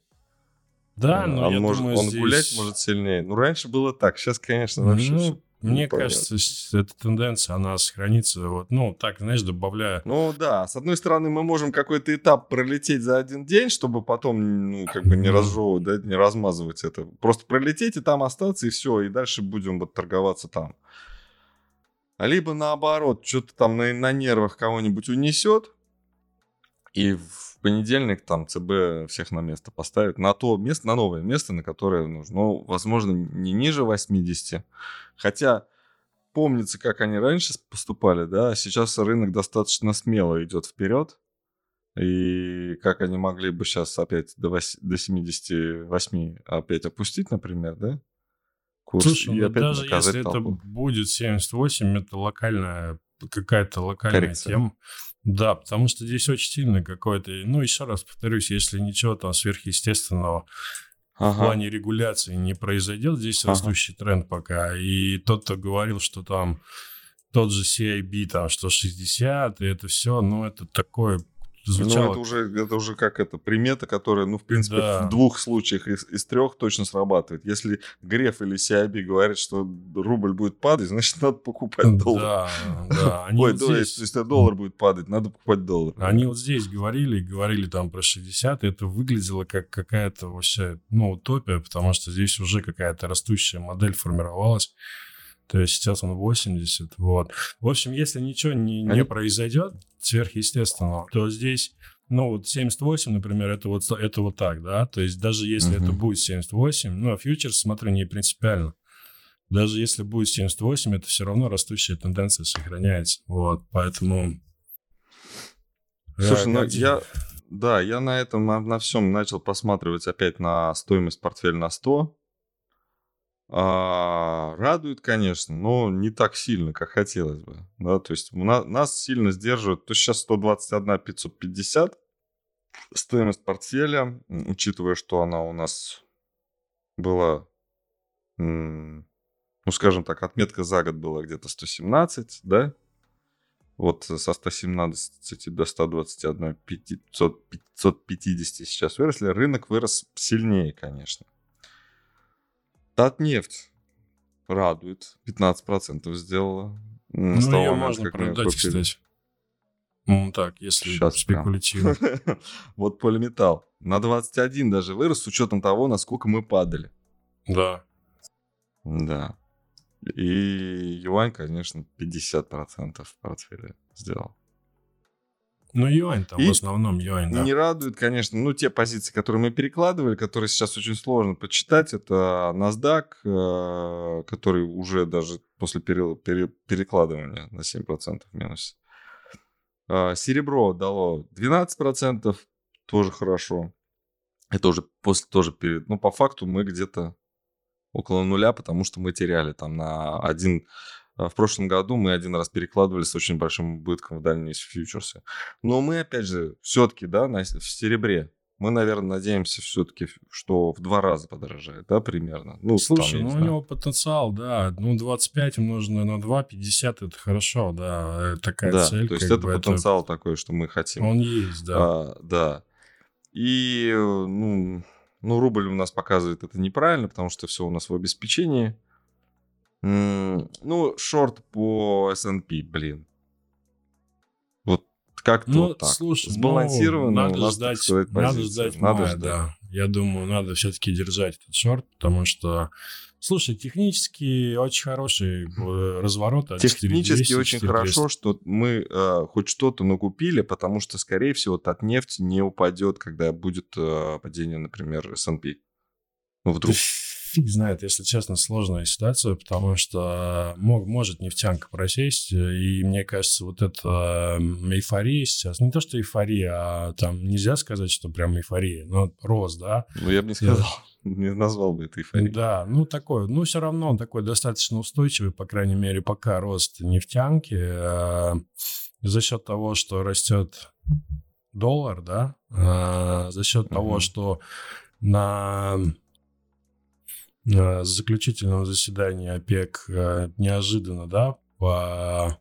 Да, но он я может, думаю, он здесь... гулять может сильнее. Ну, раньше было так, сейчас, конечно, вообще ну, мне Понятно. кажется, эта тенденция, она сохранится, вот, ну, так, знаешь, добавляя... Ну, да, с одной стороны, мы можем какой-то этап пролететь за один день, чтобы потом, ну, как бы не разжевывать, да, не размазывать это. Просто пролететь и там остаться, и все, и дальше будем вот торговаться там. А либо наоборот, что-то там на, на нервах кого-нибудь унесет, и в понедельник там ЦБ всех на место поставит, на то место, на новое место, на которое нужно. Ну, возможно, не ниже 80, Хотя помнится, как они раньше поступали, да, сейчас рынок достаточно смело идет вперед. И как они могли бы сейчас опять до, 8, до 78 опять опустить, например, да? Курс, Слушай, и ну опять даже если толпу. это будет 78, это локальная, какая-то локальная Коррекция. тема. Да, потому что здесь очень сильно какой-то, ну, еще раз повторюсь, если ничего там сверхъестественного ага. в плане регуляции не произойдет. Здесь ага. растущий тренд пока. И тот, кто говорил, что там тот же CIB, там, что 60, и это все, ну, это такое звучало. Ну, это уже, это уже как это, примета, которая, ну, в принципе, да. в двух случаях из, из трех точно срабатывает. Если Греф или CIB говорят, что рубль будет падать, значит, надо покупать доллар. Да, да. Они Ой, вот то здесь... если доллар будет падать, надо покупать доллар. Они вот здесь говорили, говорили там про 60, и это выглядело как какая-то вообще, ну, утопия, потому что здесь уже какая-то растущая модель формировалась. То есть сейчас он 80. Вот. В общем, если ничего не, не произойдет сверхъестественного, то здесь Ну, вот 78, например, это вот, это вот так, да? То есть даже если uh-huh. это будет 78, ну, а фьючерс, смотрю, не принципиально. Даже если будет 78, это все равно растущая тенденция сохраняется. Вот, поэтому... Слушай, ну я... Да, я на этом, на, на всем начал посматривать опять на стоимость портфеля на 100. А, радует, конечно, но не так сильно, как хотелось бы. Да, то есть на, нас сильно сдерживает. То есть сейчас 121 550 стоимость портфеля, учитывая, что она у нас была, ну, скажем так, отметка за год была где-то 117, да? Вот со 117 до 121 500, 550 сейчас выросли. Рынок вырос сильнее, конечно. Татнефть радует. 15% сделала. Ну, ее можно продать, кстати. Ну, так, если Сейчас спекулятивно. вот полиметалл. На 21 даже вырос с учетом того, насколько мы падали. Да. Да. И юань, конечно, 50% в портфеле сделал. Ну, юань там, и в основном юань, да. Не радует, конечно, ну, те позиции, которые мы перекладывали, которые сейчас очень сложно почитать, это NASDAQ, э, который уже даже после пере, пере, перекладывания на 7% минус. Э, серебро дало 12%, тоже хорошо. Это уже после тоже перед... Ну, по факту мы где-то около нуля, потому что мы теряли там на один в прошлом году мы один раз перекладывали с очень большим убытком в дальние фьючерсы. Но мы, опять же, все-таки, да, на, в серебре, мы, наверное, надеемся все-таки, что в два раза подорожает, да, примерно. Ну, Слушай, там, ну, у него потенциал, да, ну, 25 умноженное на 2, 50, это хорошо, да, э, такая да, цель. то есть это потенциал это... такой, что мы хотим. Он есть, да. А, да. И, ну, ну, рубль у нас показывает это неправильно, потому что все у нас в обеспечении. Ну, шорт по S&P, блин. Вот как-то ну, вот так. Слушай, Сбалансированно ну, надо ждать, сказать, надо ждать надо мая, ждать. да. Я думаю, надо все-таки держать этот шорт, потому что, слушай, технически очень хороший э, разворот. Технически 400, очень 400. хорошо, что мы э, хоть что-то накупили, потому что, скорее всего, Татнефть не упадет, когда будет э, падение, например, S&P. Ну, вдруг фиг знает, если честно, сложная ситуация, потому что мог, может нефтянка просесть, и мне кажется, вот эта эйфория сейчас, не то что эйфория, а там нельзя сказать, что прям эйфория, но рост, да? Ну, я бы не сказал, не назвал бы это эйфорией. Да, ну такой, ну все равно он такой достаточно устойчивый, по крайней мере, пока рост нефтянки э, за счет того, что растет доллар, да, э, за счет uh-huh. того, что на Э, заключительного заседания ОПЕК э, неожиданно, да, по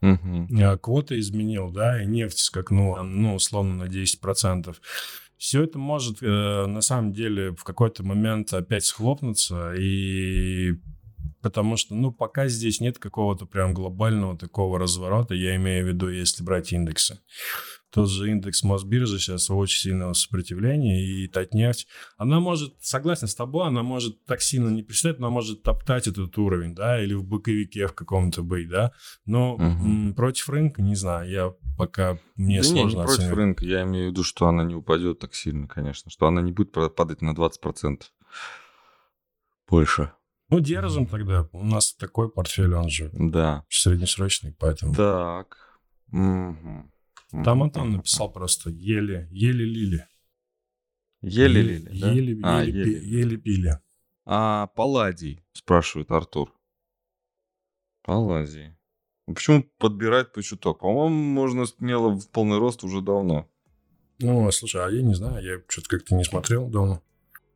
угу. квоты изменил, да, и нефть скакнула, ну, условно, на 10%. Все это может на самом деле в какой-то момент опять схлопнуться, и потому что, ну, пока здесь нет какого-то прям глобального такого разворота, я имею в виду, если брать индексы. Тот же индекс Мосбиржи сейчас очень сильного сопротивления, и Татнефть, она может, согласен с тобой, она может так сильно не представить, она может топтать этот уровень, да, или в боковике в каком-то быть, да, но угу. м- против рынка, не знаю, я пока мне да сложно не, не против рынка, я имею в виду, что она не упадет так сильно, конечно, что она не будет падать на 20% больше. Ну, держим тогда. У нас такой портфель, он же да. среднесрочный, поэтому... Так. Угу. Там Антон написал просто еле, еле лили. Еле лили, да? Еле, а, еле, еле. еле пили. А Палладий, спрашивает Артур. Палладий. Почему подбирать по чуток? По-моему, можно смело в полный рост уже давно. Ну, слушай, а я не знаю, я что-то как-то не смотрел давно.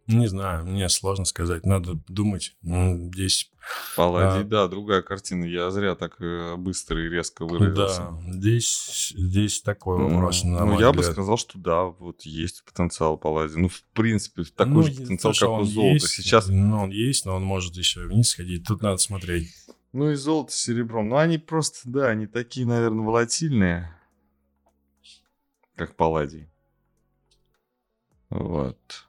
Не знаю, мне сложно сказать. Надо думать. Здесь... Палладий, а, да, другая картина. Я зря так э, быстро и резко выразился. Да, здесь, здесь такой вопрос. Ну, ну я взгляд. бы сказал, что да, вот есть потенциал Палладий. Ну, в принципе, такой ну, же потенциал, то, как у золота. Есть, Сейчас... Ну, он есть, но он может еще вниз сходить. Тут надо смотреть. Ну, и золото с серебром. Ну, они просто, да, они такие, наверное, волатильные, как Палладий. Вот.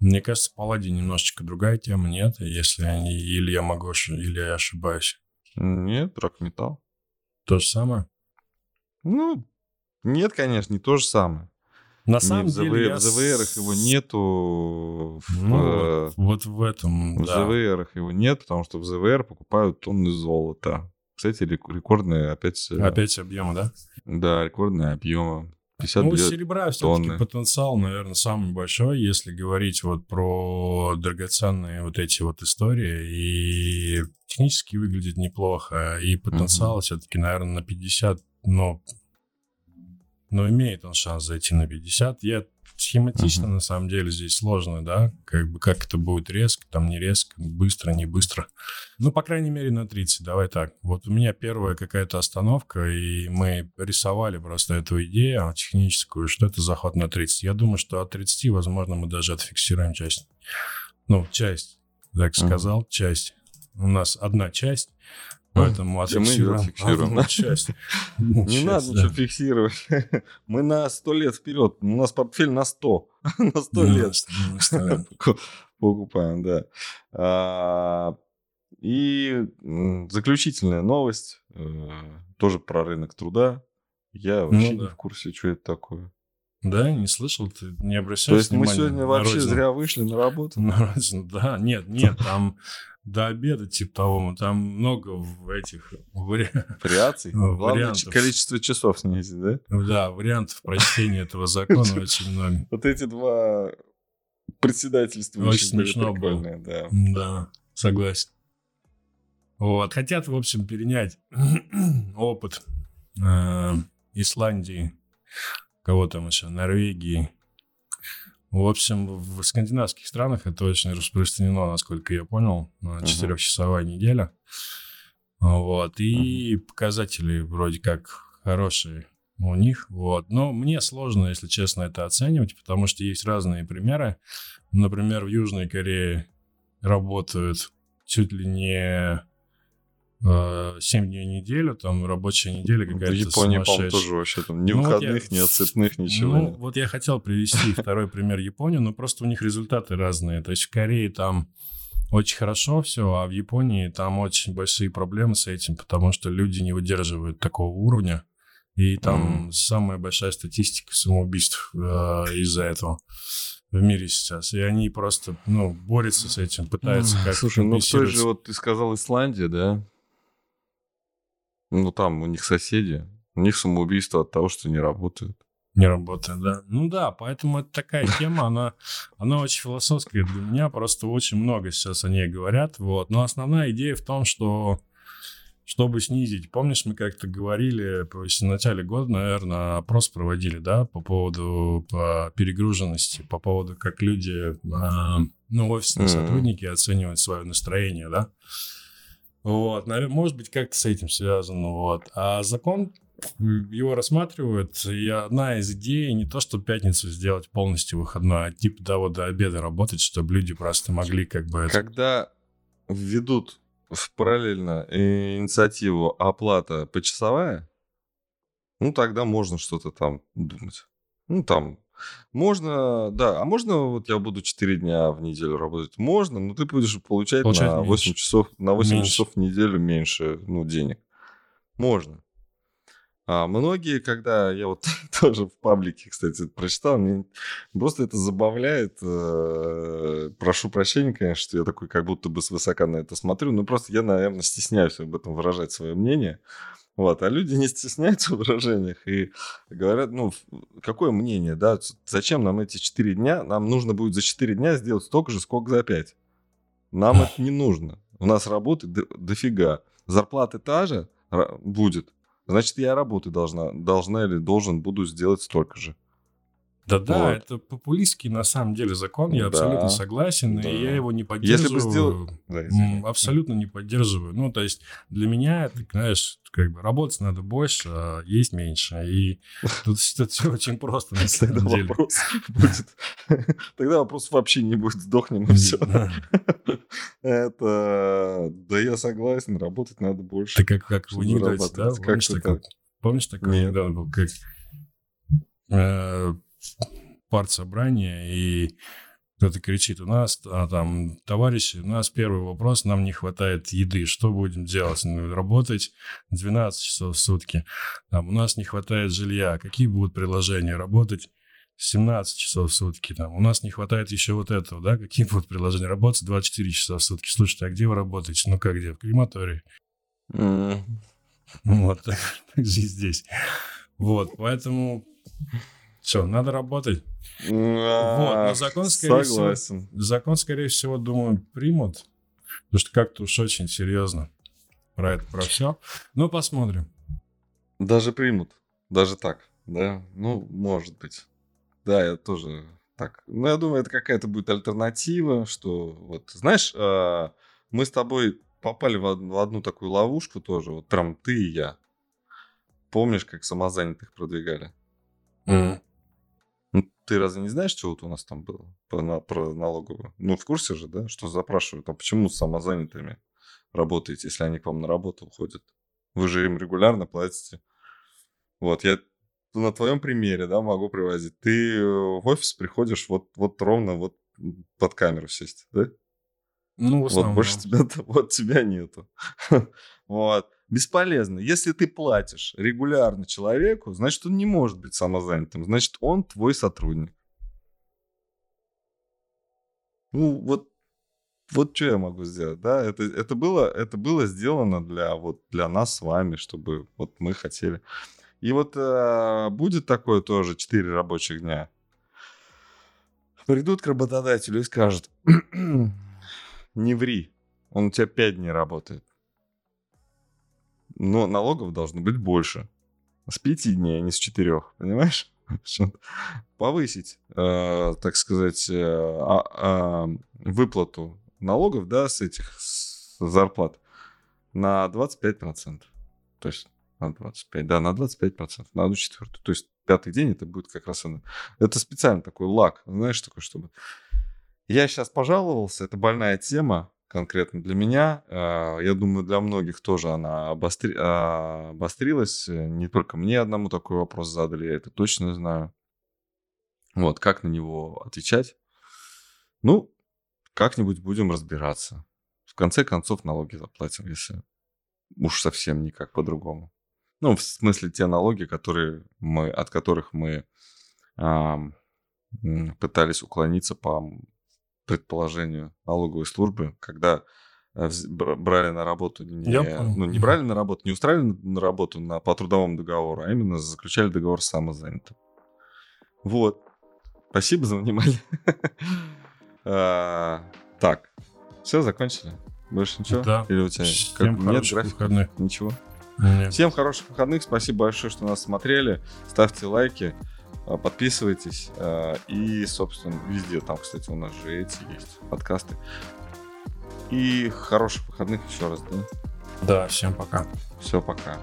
Мне кажется, Палладий немножечко другая тема, нет? Если они... Или я могу... Или я ошибаюсь? Нет, рок-металл. То же самое? Ну, Нет, конечно, не то же самое. На самом не деле... Я... В ЗВР его нету. В, ну, э, вот, вот в этом, В да. ЗВР его нет, потому что в ЗВР покупают тонны золота. Кстати, рекордные опять... Опять объемы, да? Да, рекордные объемы. 52 ну, серебра все-таки потенциал, наверное, самый большой, если говорить вот про драгоценные вот эти вот истории. И технически выглядит неплохо, и потенциал uh-huh. все-таки, наверное, на 50, но но имеет он шанс зайти на 50. Я схематично, uh-huh. на самом деле, здесь сложно, да, как бы как это будет резко, там не резко, быстро, не быстро. Ну, по крайней мере, на 30, давай так. Вот у меня первая какая-то остановка, и мы рисовали просто эту идею техническую, что это заход на 30. Я думаю, что от 30, возможно, мы даже отфиксируем часть. Ну, часть, так сказал, uh-huh. часть. У нас одна часть, Поэтому отфиксируем. Мы фиксируем. Да? Часть. Не надо ничего фиксировать. Мы на сто лет вперед. У нас портфель на 100. На 100 лет. Покупаем, да. А, и заключительная новость. Э, тоже про рынок труда. Я вообще ну не в курсе, что это такое. Да, не слышал, ты не обращаешься. То есть мы сегодня вообще зря вышли на работу? На родину, да, нет, нет, там до обеда, типа того, там много в этих вариаций. Главное количество часов снизить, да? Да, вариантов прочтения этого закона очень много. Вот эти два председательства очень смешно было. Да. да, согласен. Вот, хотят, в общем, перенять опыт э, Исландии, кого там еще, Норвегии, в общем, в скандинавских странах это очень распространено, насколько я понял, четырехчасовая неделя. Вот, и показатели вроде как хорошие у них, вот. Но мне сложно, если честно, это оценивать, потому что есть разные примеры. Например, в Южной Корее работают чуть ли не 7 дней в неделю, там рабочая неделя какая-то В Японии, по-моему, тоже вообще там ни ну, выходных, вот я, ни отцепных, ничего Ну, вот я хотел привести второй пример Японии, но просто у них результаты разные. То есть в Корее там очень хорошо все, а в Японии там очень большие проблемы с этим, потому что люди не выдерживают такого уровня. И там mm. самая большая статистика самоубийств э, из-за этого в мире сейчас. И они просто, ну, борются с этим, пытаются mm. как-то Слушай, ну той же, вот ты сказал, Исландия, да? Ну, там у них соседи. У них самоубийство от того, что не работают. Не работает, да. Ну да, поэтому это такая тема, она, она очень философская для меня, просто очень много сейчас о ней говорят, вот. Но основная идея в том, что чтобы снизить, помнишь, мы как-то говорили, в начале года, наверное, опрос проводили, да, по поводу по перегруженности, по поводу, как люди, э, ну, офисные mm-hmm. сотрудники оценивают свое настроение, да. Вот, наверное, может быть, как-то с этим связано, вот. А закон его рассматривают, и одна из идей не то, чтобы пятницу сделать полностью выходной, а типа того до обеда работать, чтобы люди просто могли как бы... Когда введут в параллельно инициативу оплата почасовая, ну, тогда можно что-то там думать. Ну, там можно, да, а можно вот я буду 4 дня в неделю работать? Можно, но ты будешь получать, получать на 8 часов, на 8 меньше. часов в неделю меньше, ну, денег. Можно. А многие, когда я вот тоже в паблике, кстати, прочитал, мне просто это забавляет. Э, прошу прощения, конечно, что я такой как будто бы свысока на это смотрю, но просто я, наверное, стесняюсь об этом выражать свое мнение. Вот, а люди не стесняются в выражениях и говорят, ну, какое мнение, да, зачем нам эти 4 дня? Нам нужно будет за 4 дня сделать столько же, сколько за 5. Нам это не нужно. У нас работы до, дофига. Зарплаты та же будет. Значит, я работы должна, должна или должен буду сделать столько же. Да-да, вот. это популистский на самом деле закон, я да, абсолютно согласен, да. и я его не поддерживаю. Если бы сделал... Да, абсолютно не поддерживаю. Ну, то есть для меня, ты знаешь, как бы работать надо больше, а есть меньше. И тут, тут все очень просто на самом Тогда деле. Вопрос будет... Тогда вопросов вообще не будет, сдохнем и все. Это... Да я согласен, работать надо больше. Ты как, как в анекдоте, да? Помнишь, такой, помнишь такой анекдот был? Как, э, партсобрание, и кто-то кричит, у нас а, там, товарищи, у нас первый вопрос, нам не хватает еды, что будем делать? Ну, работать 12 часов в сутки. Там, у нас не хватает жилья, какие будут предложения? Работать 17 часов в сутки. Там, у нас не хватает еще вот этого, да? Какие будут предложения? Работать 24 часа в сутки. Слушайте, а где вы работаете? Ну как где? В крематории. Mm. Вот, так, так же и здесь. Вот, поэтому все, надо работать. Вот, но закон, скорее согласен. всего, закон, скорее всего, думаю, примут. Потому что как-то уж очень серьезно про это, про все. Ну, посмотрим. Даже примут. Даже так, да? Ну, может быть. Да, я тоже так. Ну, я думаю, это какая-то будет альтернатива, что вот, знаешь, а, мы с тобой попали в одну такую ловушку тоже, вот прям ты и я. Помнишь, как самозанятых продвигали? Mm. Ну, ты разве не знаешь, что вот у нас там было про, на, про налоговую? Ну, в курсе же, да, что запрашивают, а почему с самозанятыми работаете, если они к вам на работу уходят? Вы же им регулярно платите. Вот, я на твоем примере, да, могу привозить. Ты э, в офис приходишь вот, вот ровно вот под камеру сесть, да? Ну, в основном. Вот больше тебя, вот тебя нету. вот. Бесполезно. Если ты платишь регулярно человеку, значит, он не может быть самозанятым. Значит, он твой сотрудник. Ну, вот, вот что я могу сделать, да? Это, это, было, это было сделано для, вот, для нас с вами, чтобы вот мы хотели. И вот э, будет такое тоже 4 рабочих дня. Придут к работодателю и скажут, не ври, он у тебя 5 дней работает но налогов должно быть больше. С пяти дней, а не с четырех, понимаешь? Повысить, э, так сказать, э, э, выплату налогов, да, с этих с зарплат на 25%. То есть на 25, да, на 25%, на одну четвертую. То есть пятый день это будет как раз... Это специально такой лак, знаешь, такой, чтобы... Я сейчас пожаловался, это больная тема, конкретно для меня. А, я думаю, для многих тоже она обостри... А, обострилась. Не только мне одному такой вопрос задали, я это точно знаю. Вот, как на него отвечать? Ну, как-нибудь будем разбираться. В конце концов, налоги заплатим, если уж совсем никак по-другому. Ну, в смысле, те налоги, которые мы, от которых мы а, пытались уклониться по предположению налоговой службы, когда э, брали на работу не, ну, не брали на работу, не устраивали на работу на, по трудовому договору, а именно заключали договор с самозанятым. Вот. Спасибо за внимание. А, так, все, закончили? Больше ничего? Да. Или у тебя как, нет графика? Ничего? Нет. Всем хороших выходных. Спасибо большое, что нас смотрели. Ставьте лайки. А, подписывайтесь. А, и, собственно, везде там, кстати, у нас же эти есть подкасты. И хороших выходных еще раз, да? Да, всем пока. Все, пока.